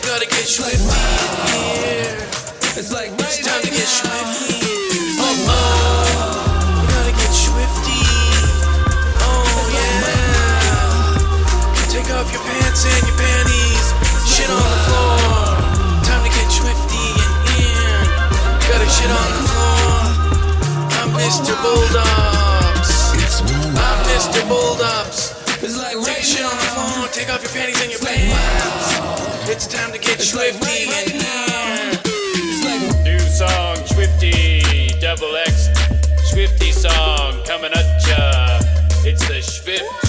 gotta get schwifty in here. It's like It's time to get schwifty. Oh, oh, we gotta get schwifty. Oh yeah. Take off your pants and your panties. Shit on the floor. Time to get schwifty in here. Gotta shit on the floor. I'm Mr. Bulldops. I'm Mr. Bulldops. It's like Take shit on the floor. Take off your panties and your pants. It's time to get schwifty in here. New song, Schwifty, double X, Schwifty song coming at ya. It's the Swift Schwifty